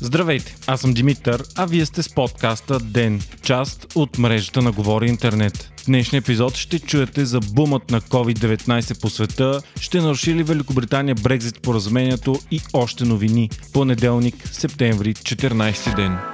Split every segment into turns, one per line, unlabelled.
Здравейте, аз съм Димитър, а вие сте с подкаста ДЕН, част от мрежата на Говори Интернет. В днешния епизод ще чуете за бумът на COVID-19 по света, ще наруши ли Великобритания Брекзит поразумението и още новини. Понеделник, септември, 14 ден.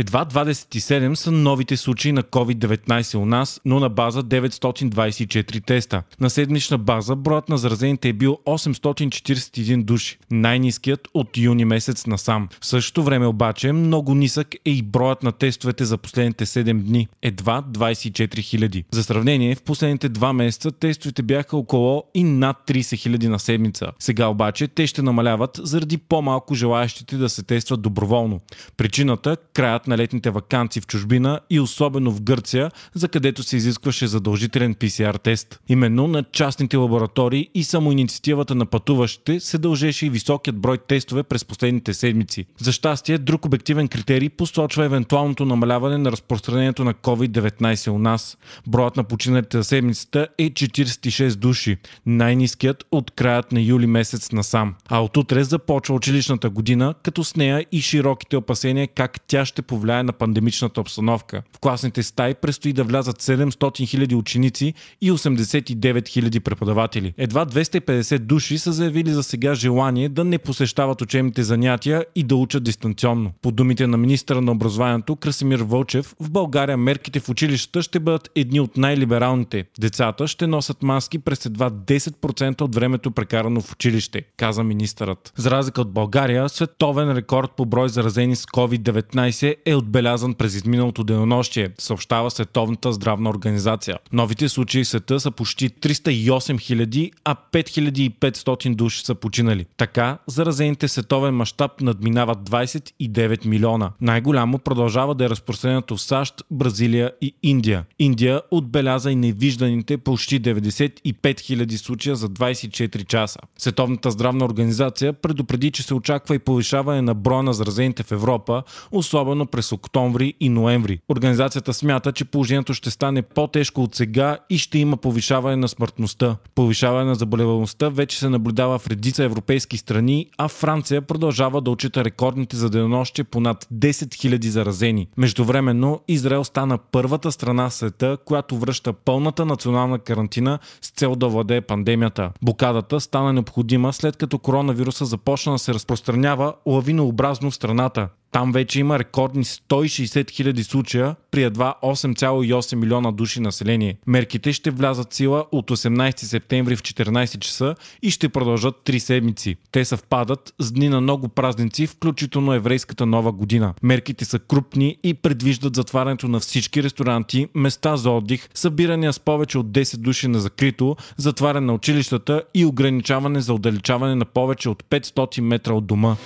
Едва 27 са новите случаи на COVID-19 у нас, но на база 924 теста. На седмична база броят на заразените е бил 841 души, най-низкият от юни месец насам. В същото време обаче много нисък е и броят на тестовете за последните 7 дни – едва 24 000. За сравнение, в последните 2 месеца тестовете бяха около и над 30 000 на седмица. Сега обаче те ще намаляват заради по-малко желаящите да се тестват доброволно. Причината – краят на летните вакансии в чужбина и особено в Гърция, за където се изискваше задължителен PCR тест. Именно на частните лаборатории и самоинициативата на пътуващите се дължеше и високият брой тестове през последните седмици. За щастие, друг обективен критерий посочва евентуалното намаляване на разпространението на COVID-19 у нас. Броят на починалите за седмицата е 46 души, най-низкият от краят на юли месец насам. А от утре започва училищната година, като с нея и широките опасения как тя ще повлияе на пандемичната обстановка. В класните стаи предстои да влязат 700 000 ученици и 89 000 преподаватели. Едва 250 души са заявили за сега желание да не посещават учебните занятия и да учат дистанционно. По думите на министра на образованието Красимир Вълчев, в България мерките в училищата ще бъдат едни от най-либералните. Децата ще носят маски през едва 10% от времето прекарано в училище, каза министърът. За разлика от България, световен рекорд по брой заразени с COVID-19 е отбелязан през изминалото денонощие, съобщава Световната здравна организация. Новите случаи в света са почти 308 000, а 5500 души са починали. Така, заразените световен мащаб надминават 29 милиона. Най-голямо продължава да е разпространението в САЩ, Бразилия и Индия. Индия отбеляза и невижданите почти 95 000 случая за 24 часа. Световната здравна организация предупреди, че се очаква и повишаване на броя на заразените в Европа, особено през октомври и ноември. Организацията смята, че положението ще стане по-тежко от сега и ще има повишаване на смъртността. Повишаване на заболеваността вече се наблюдава в редица европейски страни, а Франция продължава да отчита рекордните за денонощие по над 10 000 заразени. Междувременно Израел стана първата страна в света, която връща пълната национална карантина с цел да владее пандемията. Блокадата стана необходима след като коронавируса започна да се разпространява лавинообразно в страната. Там вече има рекордни 160 хиляди случая при едва 8,8 милиона души население. Мерките ще влязат сила от 18 септември в 14 часа и ще продължат 3 седмици. Те съвпадат с дни на много празници, включително еврейската нова година. Мерките са крупни и предвиждат затварянето на всички ресторанти, места за отдих, събирания с повече от 10 души на закрито, затваряне на училищата и ограничаване за отдалечаване на повече от 500 метра от дома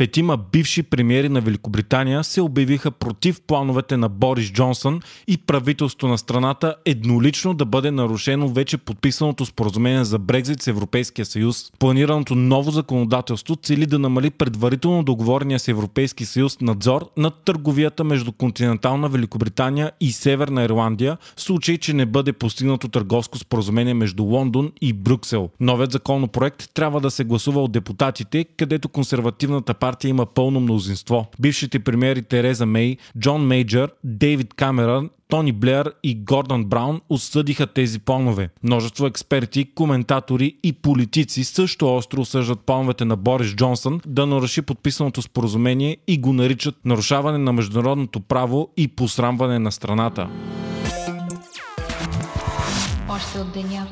петима бивши премиери на Великобритания се обявиха против плановете на Борис Джонсън и правителството на страната еднолично да бъде нарушено вече подписаното споразумение за Брекзит с Европейския съюз. Планираното ново законодателство цели да намали предварително договорения с Европейски съюз надзор над търговията между континентална Великобритания и Северна Ирландия в случай, че не бъде постигнато търговско споразумение между Лондон и Брюксел. Новият законопроект трябва да се гласува от депутатите, където консервативната партия партия има пълно мнозинство. Бившите премиери Тереза Мей, Джон Мейджър, Дейвид Камерън Тони Блеер и Гордън Браун осъдиха тези планове. Множество експерти, коментатори и политици също остро осъждат плановете на Борис Джонсън да наруши подписаното споразумение и го наричат нарушаване на международното право и посрамване на страната. Още от деня.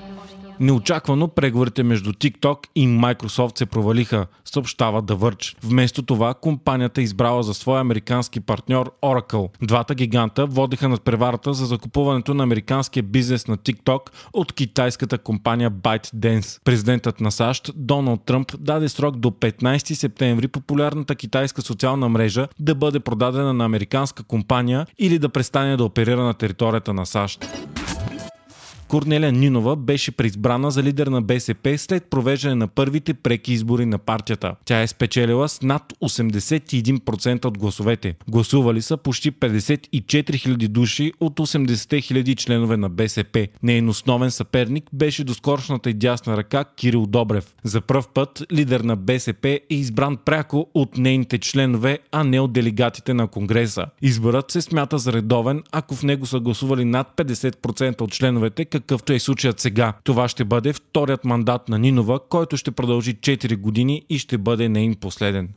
Неочаквано преговорите между TikTok и Microsoft се провалиха, съобщава Verge. Вместо това компанията избрала за своя американски партньор Oracle. Двата гиганта водиха над преварата за закупуването на американския бизнес на TikTok от китайската компания ByteDance. Президентът на САЩ Доналд Тръмп даде срок до 15 септември популярната китайска социална мрежа да бъде продадена на американска компания или да престане да оперира на територията на САЩ. Корнелия Нинова беше преизбрана за лидер на БСП след провеждане на първите преки избори на партията. Тя е спечелила с над 81% от гласовете. Гласували са почти 54 000 души от 80 000 членове на БСП. Нейн основен съперник беше доскорошната и дясна ръка Кирил Добрев. За пръв път лидер на БСП е избран пряко от нейните членове, а не от делегатите на Конгреса. Изборът се смята за редовен, ако в него са гласували над 50% от членовете, какъвто е случаят сега. Това ще бъде вторият мандат на Нинова, който ще продължи 4 години и ще бъде нейн последен.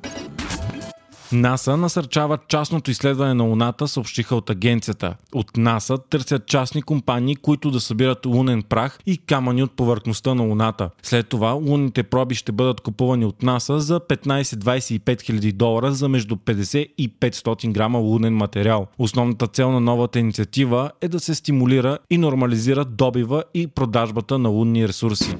НАСА насърчава частното изследване на Луната, съобщиха от агенцията. От НАСА търсят частни компании, които да събират лунен прах и камъни от повърхността на Луната. След това лунните проби ще бъдат купувани от НАСА за 15-25 хиляди долара за между 50 и 500 грама лунен материал. Основната цел на новата инициатива е да се стимулира и нормализира добива и продажбата на лунни ресурси.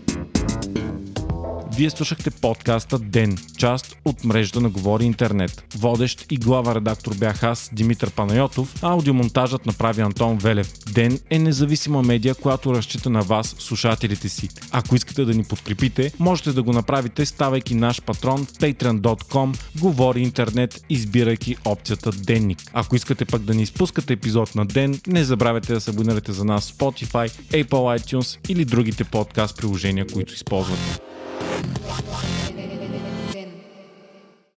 Вие слушахте подкаста Ден, част от мрежата на Говори Интернет. Водещ и глава редактор бях аз, Димитър Панайотов, а аудиомонтажът направи Антон Велев. Ден е независима медия, която разчита на вас, слушателите си. Ако искате да ни подкрепите, можете да го направите, ставайки наш патрон в patreon.com, Говори Интернет, избирайки опцията Денник. Ако искате пък да ни изпускате епизод на ден, не забравяйте да се абонирате за нас в Spotify, Apple iTunes или другите подкаст приложения, които използвате. What?